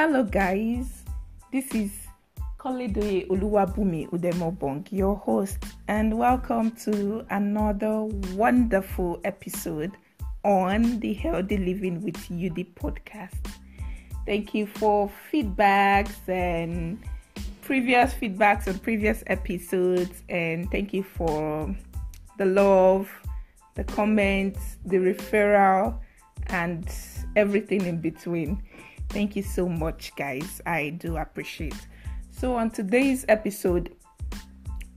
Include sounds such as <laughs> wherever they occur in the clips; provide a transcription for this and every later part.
Hello, guys. This is Koledoye Oluwabumi Udemobong, your host, and welcome to another wonderful episode on the Healthy Living with UD podcast. Thank you for feedbacks and previous feedbacks on previous episodes, and thank you for the love, the comments, the referral, and everything in between. Thank you so much, guys. I do appreciate. So, on today's episode,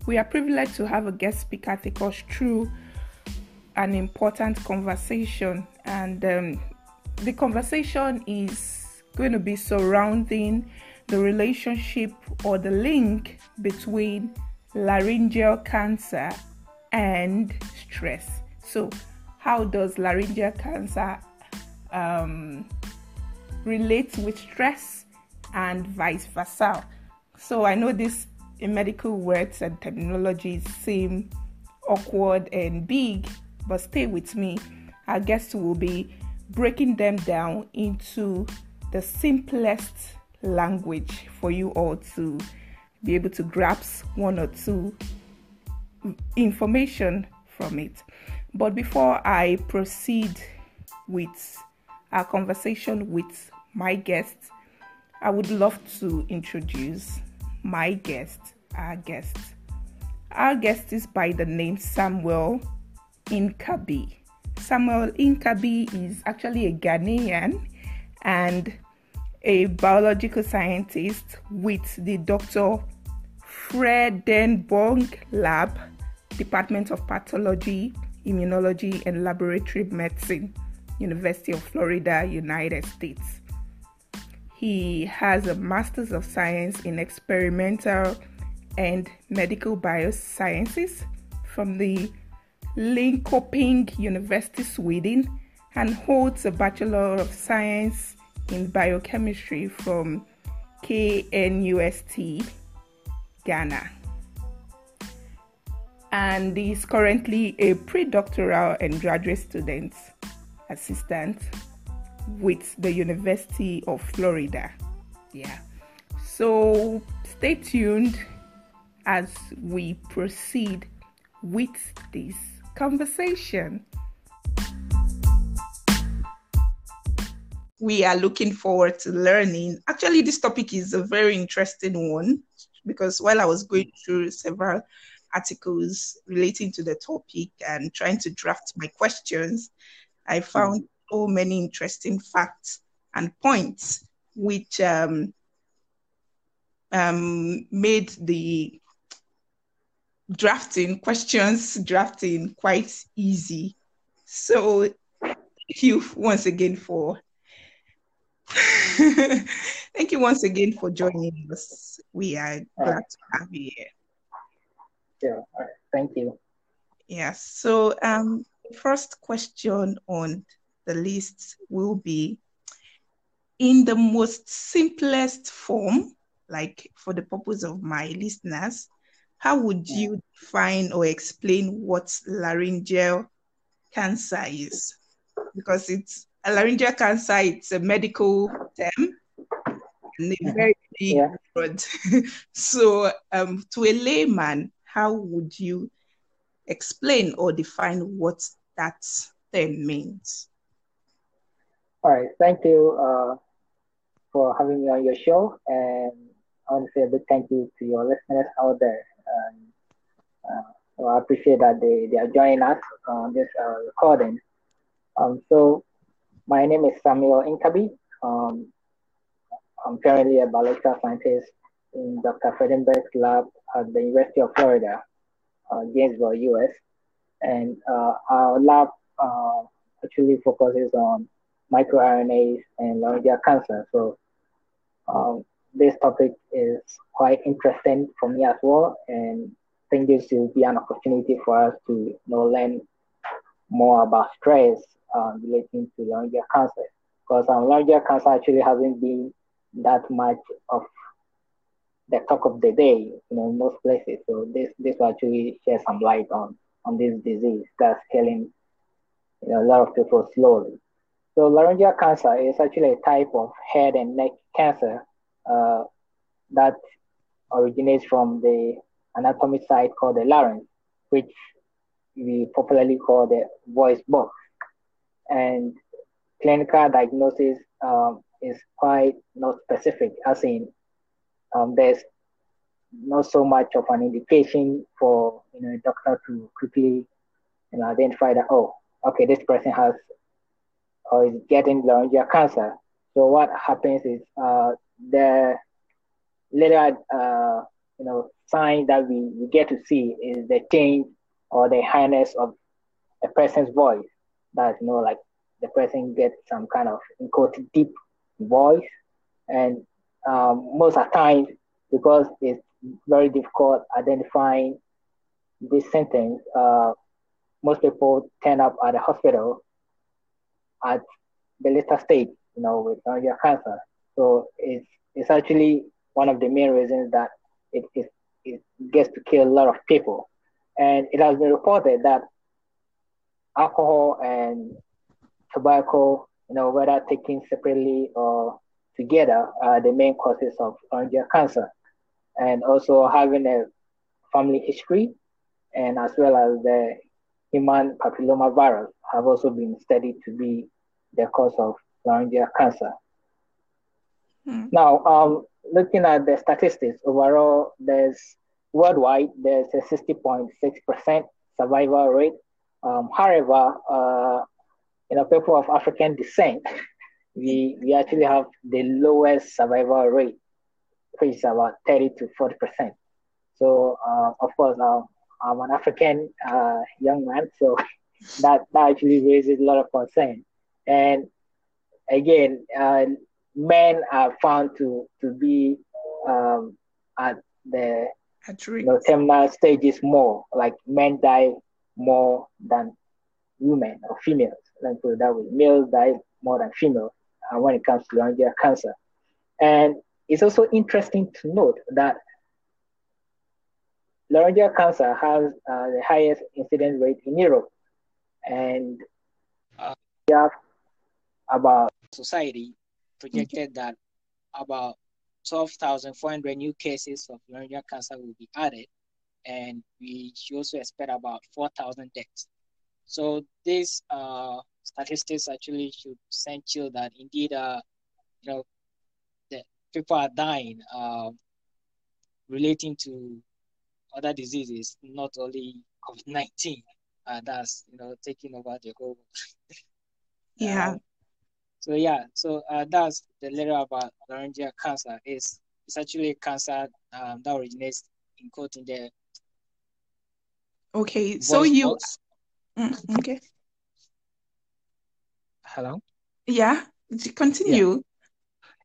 we are privileged to have a guest speaker take us through an important conversation, and um, the conversation is going to be surrounding the relationship or the link between laryngeal cancer and stress. So, how does laryngeal cancer um, relate with stress and vice versa. So I know these medical words and terminologies seem awkward and big, but stay with me. Our guest will be breaking them down into the simplest language for you all to be able to grasp one or two information from it. But before I proceed with our conversation with my guest, I would love to introduce my guest, our guest. Our guest is by the name Samuel Inkabi. Samuel Inkabi is actually a Ghanaian and a biological scientist with the Dr. Fredenburg Lab, Department of Pathology, Immunology, and Laboratory Medicine University of Florida, United States. He has a Master's of Science in Experimental and Medical Biosciences from the Linköping University, Sweden, and holds a Bachelor of Science in Biochemistry from KNUST, Ghana. And is currently a pre doctoral and graduate student assistant with the University of Florida. Yeah. So stay tuned as we proceed with this conversation. We are looking forward to learning. Actually, this topic is a very interesting one because while I was going through several articles relating to the topic and trying to draft my questions, I found so many interesting facts and points which um, um, made the drafting questions drafting quite easy. So thank you once again for <laughs> thank you once again for joining us. We are glad right. to have you here. Yeah, right. thank you. Yes. So um first question on the list will be in the most simplest form, like for the purpose of my listeners, how would you define or explain what laryngeal cancer is? Because it's a laryngeal cancer, it's a medical term and a very big yeah. word. <laughs> so, um, to a layman, how would you explain or define what that term means. All right, thank you uh, for having me on your show, and I want to say a big thank you to your listeners out there. Um, uh, well, I appreciate that they, they are joining us on this uh, recording. Um, so, my name is Samuel Inkabi. Um, I'm currently a biological scientist in Dr. Fredenburg's lab at the University of Florida, uh, Gainesville, US and uh, our lab uh, actually focuses on microRNAs and laryngeal cancer. So um, this topic is quite interesting for me as well, and I think this will be an opportunity for us to you know, learn more about stress um, relating to laryngeal cancer. Because um, laryngeal cancer actually hasn't been that much of the talk of the day, you know, in most places. So this this will actually shed some light on on this disease that's killing you know, a lot of people slowly. So laryngeal cancer is actually a type of head and neck cancer uh, that originates from the anatomy site called the larynx, which we popularly call the voice box. And clinical diagnosis um, is quite not specific, as in um, there's not so much of an indication for you know a doctor to quickly you know identify that oh okay this person has or is getting laryngeal cancer. So what happens is uh, the little uh, you know sign that we, we get to see is the change or the highness of a person's voice. That you know like the person gets some kind of in quote deep voice, and um, most of the time because it's very difficult identifying this symptoms, uh, most people turn up at the hospital at the later stage, you know, with laryngeal cancer. So it's it's actually one of the main reasons that it, it, it gets to kill a lot of people. And it has been reported that alcohol and tobacco, you know, whether taken separately or together, are the main causes of laryngeal cancer. And also having a family history, and as well as the human papilloma virus have also been studied to be the cause of laryngeal cancer. Hmm. Now, um, looking at the statistics overall, there's worldwide there's a 60.6% survival rate. Um, however, uh, you know, people of African descent, <laughs> we we actually have the lowest survival rate, which is about 30 to 40 percent. So, uh, of course, uh, I'm an African uh, young man, so <laughs> that that actually raises a lot of concern. And again, uh, men are found to to be um, at the you know, terminal stages more. Like men die more than women or females. Let's put it that way. Males die more than females uh, when it comes to lung cancer. And it's also interesting to note that laryngeal cancer has uh, the highest incidence rate in Europe. And uh, we have about society projected that about 12,400 new cases of laryngeal cancer will be added, and we also expect about 4,000 deaths. So these uh, statistics actually should send you that indeed, uh, you know, people are dying uh, relating to other diseases, not only COVID-19. Uh, that's you know taking over the whole. <laughs> yeah. Um, so yeah, so uh, that's the letter about laryngeal cancer. Is it's actually cancer um, that originates in quote in the. Okay, so you. Mm, okay. Hello. Yeah, continue. Yeah.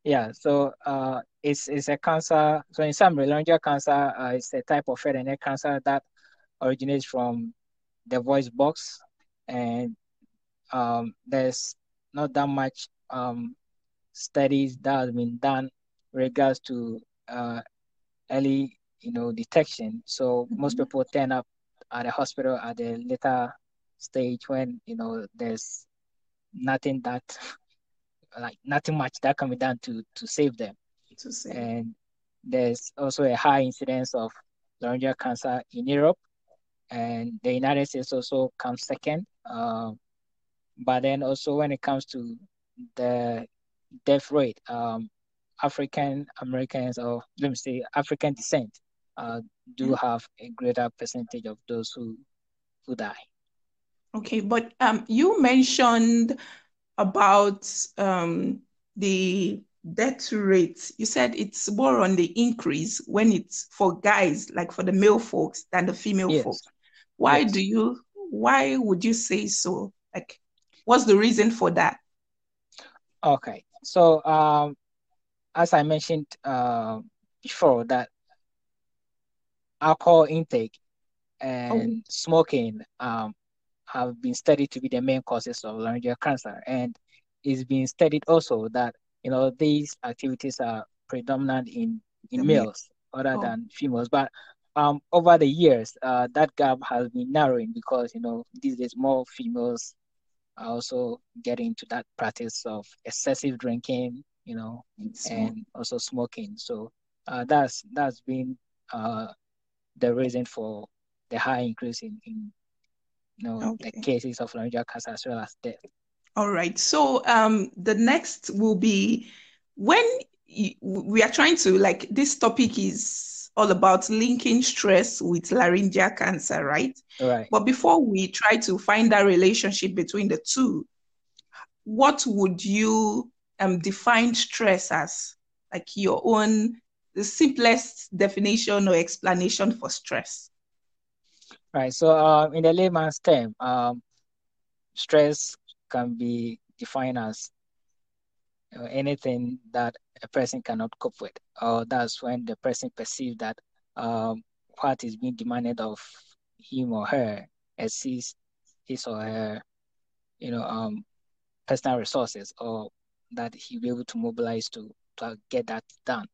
Yeah so uh, it's it's a cancer. So in summary, laryngeal cancer uh, is a type of head and neck cancer that originates from the voice box, and um, there's not that much um, studies that have been done regards to uh, early, you know, detection. So mm-hmm. most people turn up at the hospital at the later stage when you know there's nothing that <laughs> like nothing much that can be done to to save them. To save. And there's also a high incidence of laryngeal cancer in Europe, and the United States also comes second. Uh, but then also when it comes to the death rate, um, African Americans or let me say African descent uh, do mm. have a greater percentage of those who who die. Okay, but um, you mentioned about um, the death rate. You said it's more on the increase when it's for guys, like for the male folks, than the female yes. folks. Why yes. do you? Why would you say so? Like, what's the reason for that? Okay, so um, as I mentioned uh, before, that alcohol intake and oh. smoking um, have been studied to be the main causes of laryngeal cancer, and it's been studied also that you know these activities are predominant in in the males other oh. than females, but um, over the years, uh, that gap has been narrowing because you know these days more females are also get into that practice of excessive drinking, you know, and also smoking. So uh, that's that's been uh, the reason for the high increase in, in you know okay. the cases of laryngeal cancer as well as death. All right. So um, the next will be when we are trying to like this topic is all about linking stress with laryngeal cancer, right? Right. But before we try to find that relationship between the two, what would you um, define stress as? Like your own, the simplest definition or explanation for stress? Right. So, uh, in the layman's term, um, stress can be defined as uh, anything that a person cannot cope with, or that's when the person perceives that um, what is being demanded of him or her exceeds his or her, you know, um, personal resources, or that he'll be able to mobilize to to get that done.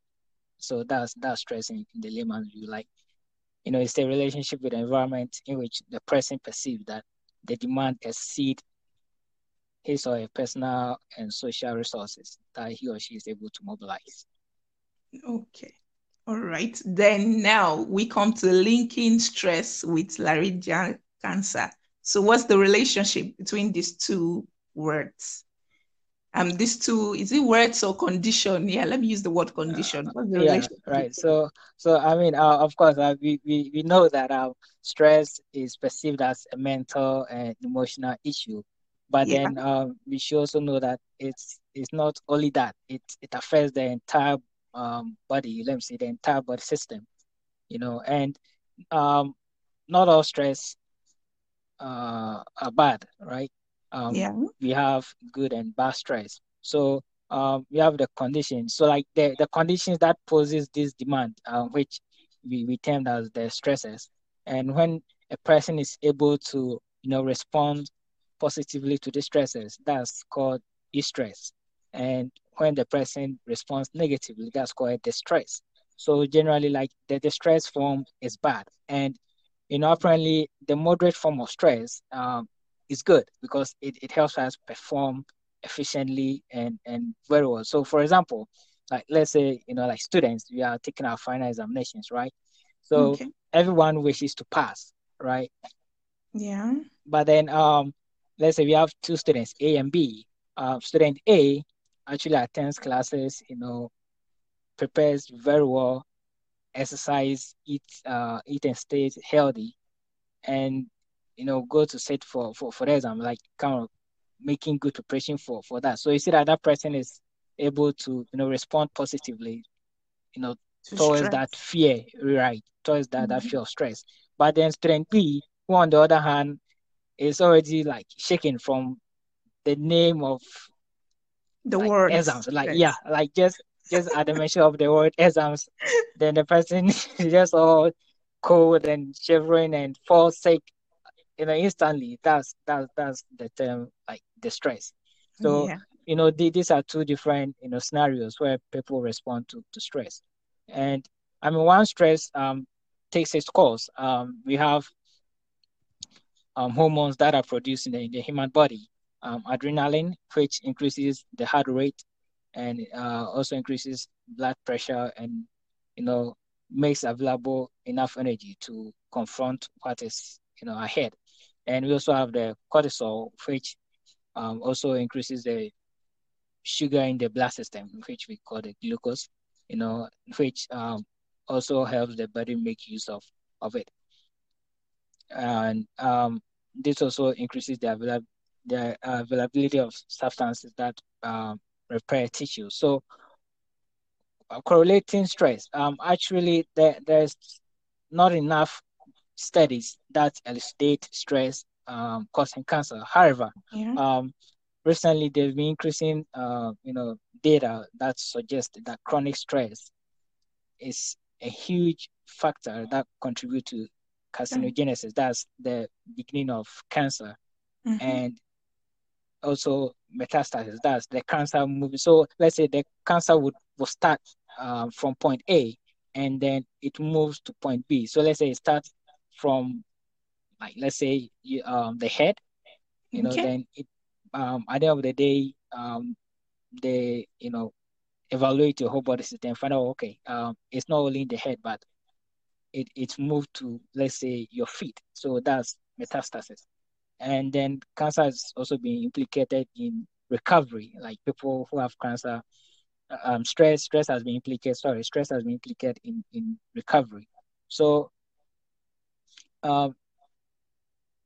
So that's that's stress in, in the layman's view. Like, you know, it's the relationship with the environment in which the person perceives that the demand exceed his or her personal and social resources that he or she is able to mobilize. Okay. All right. Then now we come to linking stress with laryngeal cancer. So what's the relationship between these two words? Um, these two is it words or condition? Yeah, let me use the word condition. The yeah, right. So, so I mean, uh, of course, uh, we, we we know that uh, stress is perceived as a mental and emotional issue, but yeah. then um, we should also know that it's it's not only that it it affects the entire um, body. Let me say the entire body system, you know, and um, not all stress uh, are bad, right? Um, yeah. We have good and bad stress. So um, we have the conditions. So like the, the conditions that poses this demand, um, which we, we term as the stresses. And when a person is able to, you know, respond positively to the stresses, that's called eustress. And when the person responds negatively, that's called distress. So generally, like the distress form is bad. And, you know, apparently the moderate form of stress um, is good because it, it helps us perform efficiently and, and very well. So for example, like let's say, you know, like students, we are taking our final examinations, right? So okay. everyone wishes to pass, right? Yeah. But then um let's say we have two students, A and B. Uh, student A actually attends classes, you know, prepares very well, exercise, eat, uh, eat and stays healthy, and you know, go to sit for for for the exam, like kind of making good preparation for for that. So you see that that person is able to you know respond positively, you know, to towards stress. that fear, right? Towards that mm-hmm. that fear of stress. But then student B, who on the other hand is already like shaking from the name of the like, word exams. Like yes. yeah, like just just <laughs> at the mention of the word exams, then the person <laughs> is just all cold and shivering and fall sick, you know, instantly. That's that's that's the term like distress. So yeah. you know, the, these are two different you know scenarios where people respond to, to stress. And I mean, one stress um takes its course. Um, we have um, hormones that are produced in the, in the human body. Um, adrenaline, which increases the heart rate and uh, also increases blood pressure and, you know, makes available enough energy to confront what is, you know, ahead. And we also have the cortisol, which um, also increases the sugar in the blood system, which we call the glucose, you know, which um, also helps the body make use of, of it and um, this also increases the, avail- the availability of substances that um, repair tissue. So, uh, correlating stress, um, actually, there, there's not enough studies that elucidate stress um, causing cancer. However, yeah. um, recently there's been increasing, uh, you know, data that suggests that chronic stress is a huge factor that contribute to carcinogenesis. That's the beginning of cancer, mm-hmm. and also metastasis. That's the cancer moving. So let's say the cancer would will start um, from point A, and then it moves to point B. So let's say it starts from like let's say um, the head, you know, okay. then it um, at the end of the day, um, they you know evaluate your whole body system, find out okay, um, it's not only in the head, but it it's moved to let's say your feet. So that's metastasis, and then cancer has also been implicated in recovery, like people who have cancer. Um, stress stress has been implicated. Sorry, stress has been implicated in in recovery. So, um,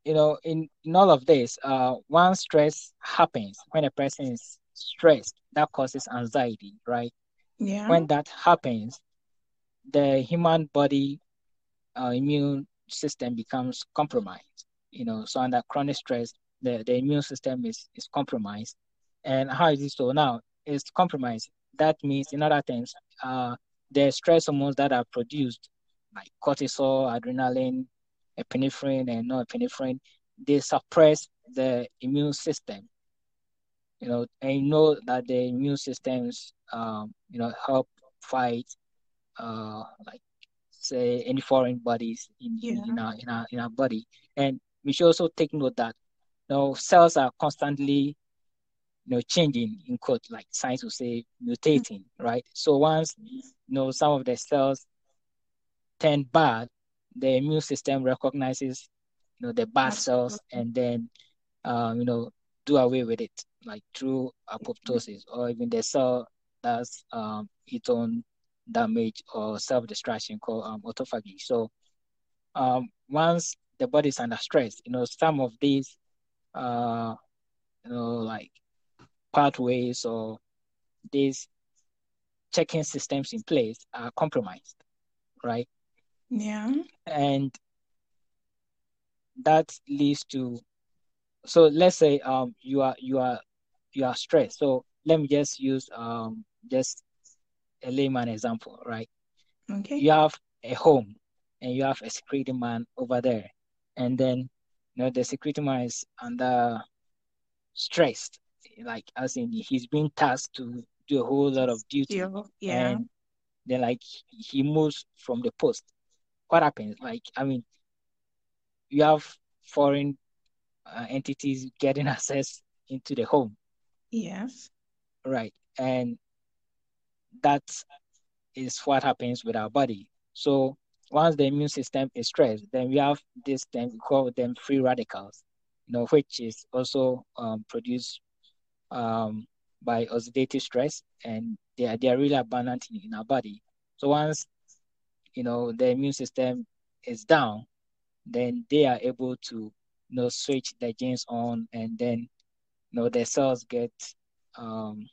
you know, in, in all of this, uh, once stress happens, when a person is stressed, that causes anxiety, right? Yeah. When that happens, the human body uh, immune system becomes compromised. You know, so under chronic stress, the, the immune system is, is compromised. And how is it so now? It's compromised. That means, in other terms, uh, the stress hormones that are produced, like cortisol, adrenaline, epinephrine and norepinephrine, they suppress the immune system. You know, and you know that the immune systems, um, you know, help fight, uh, like say any foreign bodies in, Yeah. in our in our in our body. And we should also take note that you know cells are constantly you know changing in quote like science will say mutating, right? So once you know some of the cells turn bad, the immune system recognizes you know the bad cells and then um, you know do away with it like through apoptosis or even the cell does um, its own damage or self-destruction called um, autophagy. So um, once the body is under stress, you know some of these uh, you know like pathways or these checking systems in place are compromised, right? Yeah. and that leads to so let's say um you are you are you are stressed so let me just use um just a layman example right Okay. you have a home and you have a security man over there and then you know the security man is under stressed like as in he's being tasked to do a whole lot of duty Yeah. Yeah. and then like he moves from the post what happens? Like i mean you have foreign uh, entities getting <laughs> access into the home. Yes. right. And that is what happens with our body. So once the immune system is stressed then we have this thing we call them free radicals you know which is also um, produced um, by oxidative stress and they are, they are really abundant in, in our body. So once you know the immune system is down then they are able to you know switch the genes on and then you know the cells get um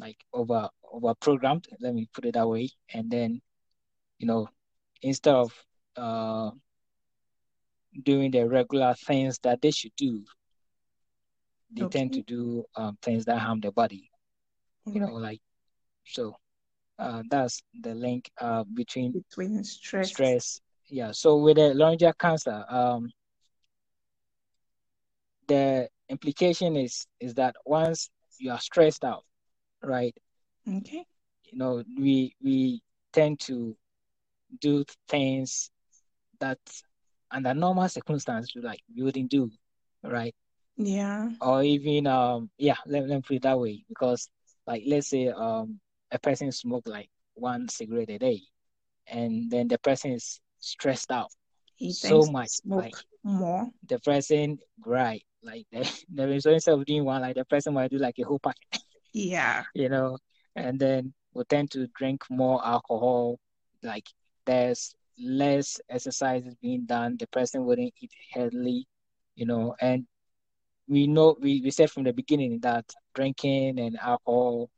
like over over programmed let me put it that way and then you know instead of uh doing the regular things that they should do they tend to do um, things that harm the body you know like so uh that's the link uh between Between stress. stress yeah so with the laryngeal cancer um the implication is is that once you are stressed out right Okay. you know we we tend to do things that under normal circumstances like we wouldn't do right Yeah. or even um yeah let, let me put it that way because like let's say um a person smoke like one cigarette a day and then the person is stressed out He so much like more. the person right like the, <laughs> the so instead of doing one like the person might do like a whole pack Yeah. <laughs> you know and then we tend to drink more alcohol like there's less exercises being done the person wouldn't eat healthily you know and we know we, we said from the beginning that drinking and alcohol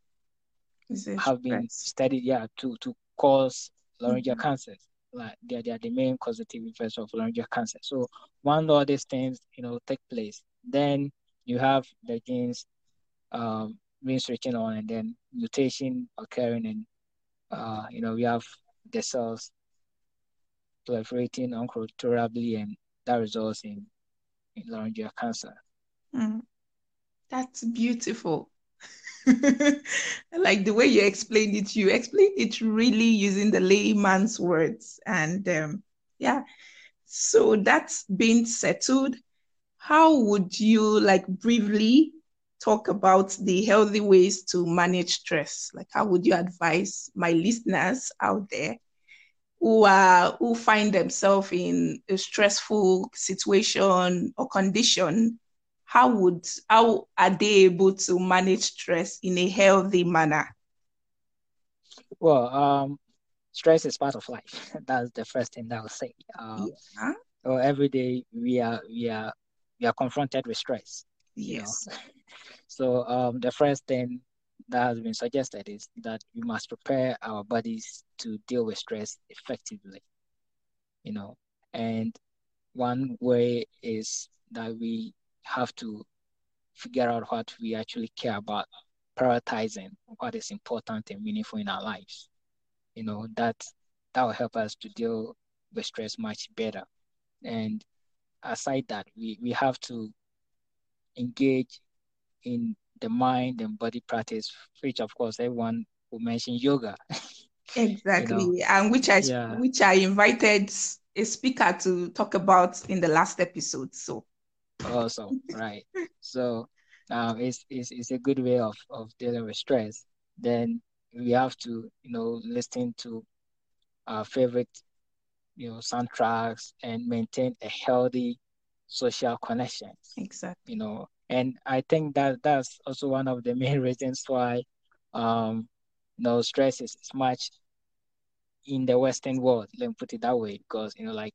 have been studied yeah to to cause laryngeal Mhm. cancers like they are, they are the main causative effects of laryngeal cancer so when all these things you know take place then you have the genes um being switching on and then mutation occurring and uh you know we have the cells proliferating uncontrollably and that results in, in laryngeal cancer Mm. That's beautiful. <laughs> Like the way you explained it. You explained it really using the layman's words. And um, yeah, so that's been settled. how would you like briefly talk about the healthy ways to manage stress? Like, how would you advise my listeners out there who are who find themselves in a stressful situation or condition? How would how are they able to manage stress in a healthy manner? Well, um, stress is part of life. <laughs> That's the first thing that I'll say. Um, yeah. Well, every day we are we are we are confronted with stress. Yes. You know? <laughs> So um, the first thing that has been suggested is that we must prepare our bodies to deal with stress effectively. You know, and one way is that we have to figure out what we actually care about, prioritizing what is important and meaningful in our lives. You know, that that will help us to deal with stress much better. And aside that, we, we have to engage in the mind and body practice, which of course everyone will mention yoga. <laughs> exactly, you know? and which I yeah. which I invited a speaker to talk about in the last episode. So awesome, right? So um, it's, it's it's a good way of of dealing with stress. Then we have to you know listen to our favorite you know soundtracks and maintain a healthy social connection. Exactly. You know, and I think that that's also one of the <laughs> main reasons why um you know stress is much in the Western world, let me put it that way, because you know, like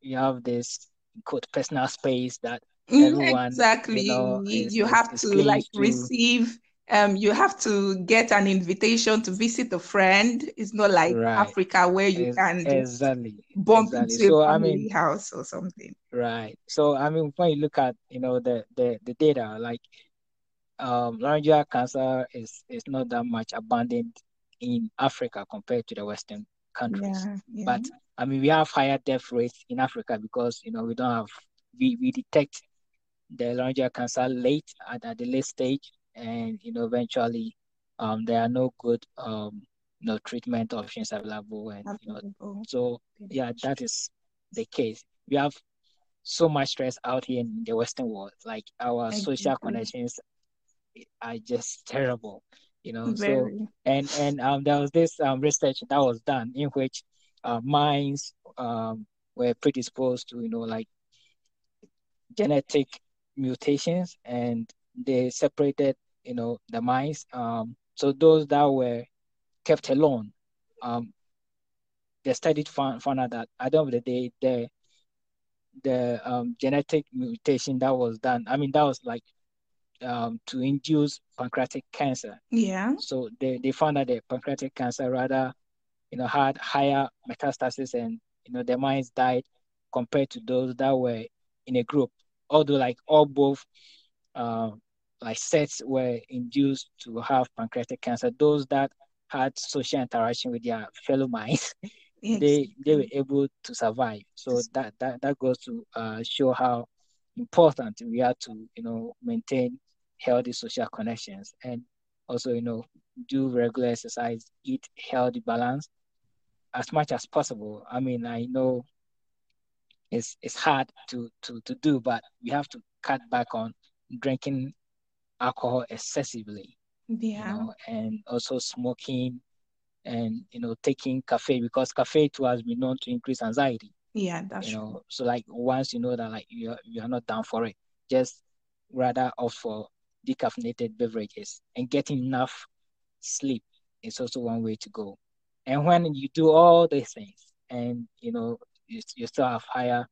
you have this quote personal space that everyone exactly you, know, is, you have is, is to like to... receive um, you have to get an invitation to visit a friend. It's not like right. Africa where you can exactly bump exactly. into so, a family I mean, house or something. Right. So I mean, when you look at you know the the, the data, like um, laryngeal cancer is is not that much abundant in Africa compared to the Western countries. Yeah, yeah. But I mean, we have higher death rates in Africa because you know we don't have we, we detect the laryngeal cancer late at, at the late stage and you know eventually um, there are no good um, you know treatment options available and you know so yeah that is the case. We have so much stress out here in the western world. Like our social connections are just terrible you know Very. so and and um there was this um research that was done in which uh, minds um were predisposed to you know like genetic mutations and they separated you know, the mice. Um, so those that were kept alone, um, they studied found, found out that at the end of the day, the the um, genetic mutation that was done, I mean, that was like um, to induce pancreatic cancer. Yeah. So they, they found that the pancreatic cancer rather, you know, had higher metastasis and, you know, the mice died compared to those that were in a group. Although like all both um, like sets were induced to have pancreatic cancer, those that had social interaction with their fellow mice, <laughs> yes. they they were able to survive. So that that, that goes to uh, show how important we are to you know maintain healthy social connections and also you know do regular exercise, eat healthy balance as much as possible. I mean, I know it's it's hard to to to do, but we have to cut back on drinking alcohol excessively. Yeah. You know, and also smoking and you know taking caffeine because caffeine too has been known to increase anxiety. Yeah, that's you know. True. So like once you know that like you are, you are not down for it, just rather opt for decaffeinated beverages and getting enough sleep is also one way to go. And when you do all these things and you know you, you still have higher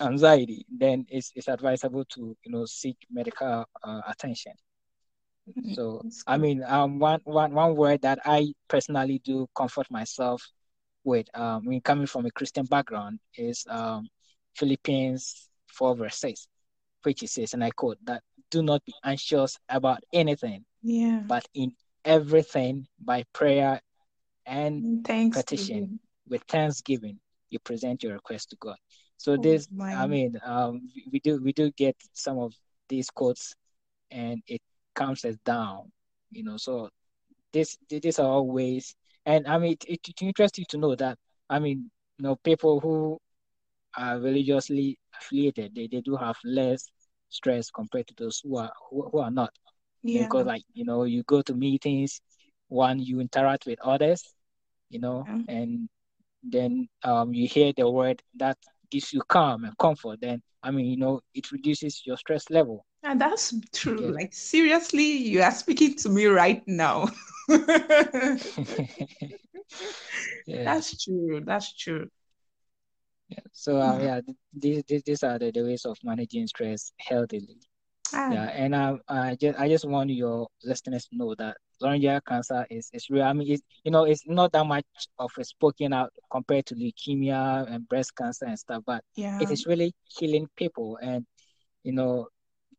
anxiety, then it's, it's advisable to you know seek medical uh, attention. Mm-hmm. So I mean, um, one one one word that I personally do comfort myself with, um, I mean, coming from a Christian background, is um, Philippians four verse six, which it says, and I quote, that do not be anxious about anything, yeah, but in everything by prayer and petition with thanksgiving, you present your request to God. So oh, this, my. I mean, um, we do we do get some of these quotes, and it calms as down, you know. So this these are all ways, and I mean, it, it, it's interesting to know that I mean, you know, people who are religiously affiliated, they, they do have less stress compared to those who are who, who are not. Yeah. Because like, you know, you go to meetings, one, you interact with others, you know, yeah. and then um you hear the word that gives you calm and comfort, then I mean, you know, it reduces your stress level. And that's true. Yeah. Like seriously, you are speaking to me right now. <laughs> yeah. That's true. That's true. Yeah. So uh, yeah, these, these these are the, the ways of managing stress healthily. Ah. Yeah, and um, I just I just want your listeners to know that laryngeal cancer is is real. I mean, it's, you know, it's not that much of a spoken out compared to leukemia and breast cancer and stuff, but yeah. it is really killing people. And you know,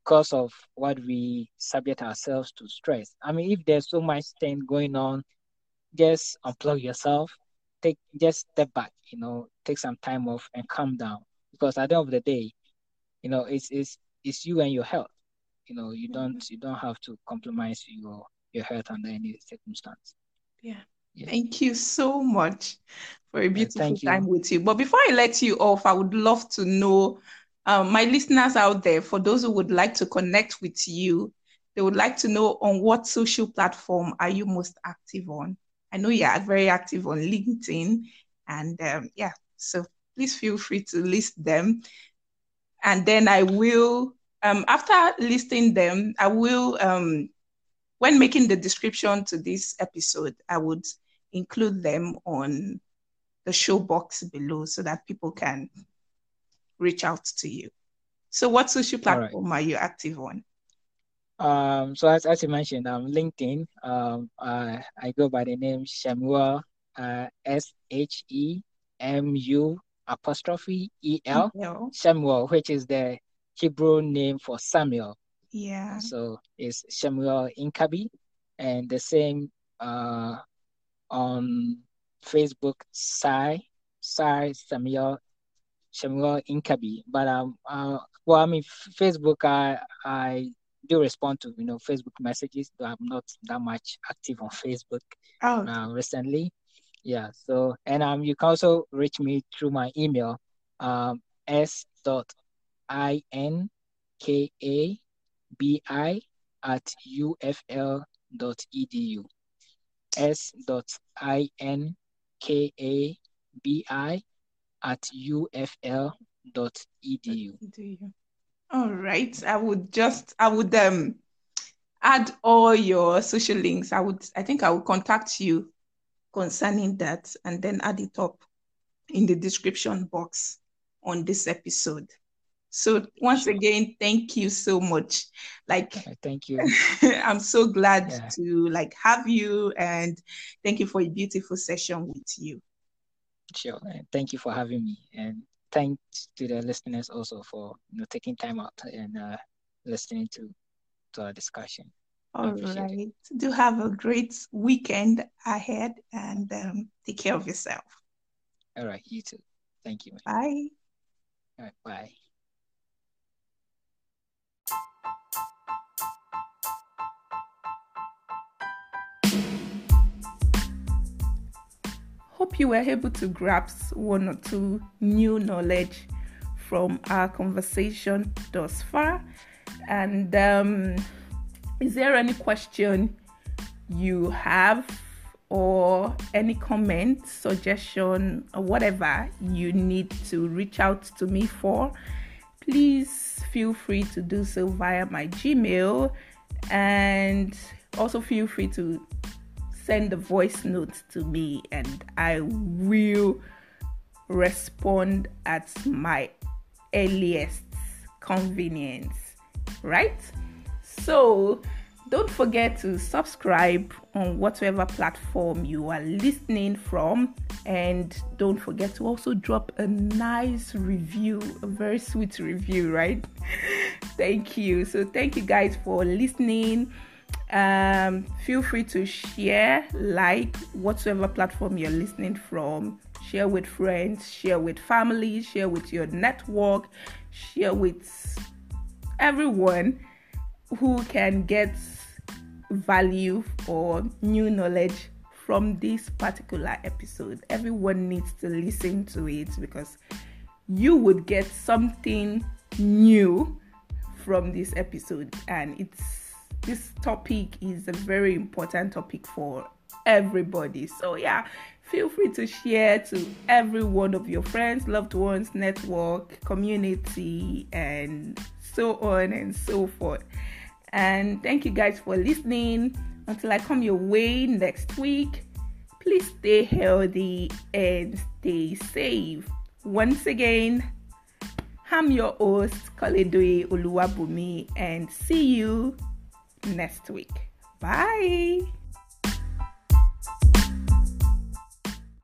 because of what we subject ourselves to stress. I mean, if there's so much thing going on, just unplug yourself, take just step back, you know, take some time off and calm down. Because at the end of the day, you know, it's it's it's you and your health. You know, you don't mm-hmm. you don't have to compromise your your health under any circumstance. Yeah. Yes. Thank you so much for a beautiful time with you. But before I let you off, I would love to know um, my listeners out there, for those who would like to connect with you, they would like to know on what social platform are you most active on? I know you are very active on LinkedIn, and um, yeah, so please feel free to list them. And then I will, um, after listing them, I will, um, when making the description to this episode, I would include them on the show box below so that people can reach out to you. So, what social platform right. are you active on? Um, so as, as you mentioned, um, LinkedIn. Um, uh, I go by the name Shemuel, uh, S H E M U apostrophe E L Shemuel, which is the Hebrew name for Samuel. Yeah. So it's Samuel Inkabi, and the same uh on Facebook, Sai Sai Samuel Shemuel Inkabi. But um, uh, well, I mean, Facebook, I I do respond to you know Facebook messages, but I'm not that much active on Facebook oh. uh, recently. Yeah. So and um, you can also reach me through my email, um, s dot i n k a b i at ufl dot edu. S dot i n k a b i at ufl.edu. All right. I would just, I would um add all your social links. I would, I think I will contact you concerning that and then add it up in the description box on this episode. So once again, thank you so much. Like thank you. <laughs> I'm so glad yeah. to like have you and thank you for a beautiful session with you. Sure. Thank you for having me. And thanks to the listeners also for you know taking time out and uh, listening to, to our discussion. All right. It. Do have a great weekend ahead and um, take care of yourself. All right. You too. Thank you. Bye. All right. Bye. Hope you were able to grasp one or two new knowledge from our conversation thus far. And um, is there any question you have, or any comment, suggestion, or whatever you need to reach out to me for? Please feel free to do so via my Gmail and also feel free to send a voice note to me and I will respond at my earliest convenience, right? So, don't forget to subscribe on whatever platform you are listening from. And don't forget to also drop a nice review a very sweet review right? <laughs> Thank you. So thank you guys for listening um, feel free to share, like whatsoever platform you're listening from. Share with friends, share with family, share with your network, share with everyone who can get value or new knowledge from this particular episode. Everyone needs to listen to it because you would get something new from this episode. And it's this topic is a very important topic for everybody. So, yeah, feel free to share to every one of your friends, loved ones, network, community, and so on and so forth. And thank you guys for listening. Until I come your way next week, please stay healthy and stay safe. Once again, I'm your host, Koledoe Oluwabumi, and see you next week. Bye.